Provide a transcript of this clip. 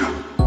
future.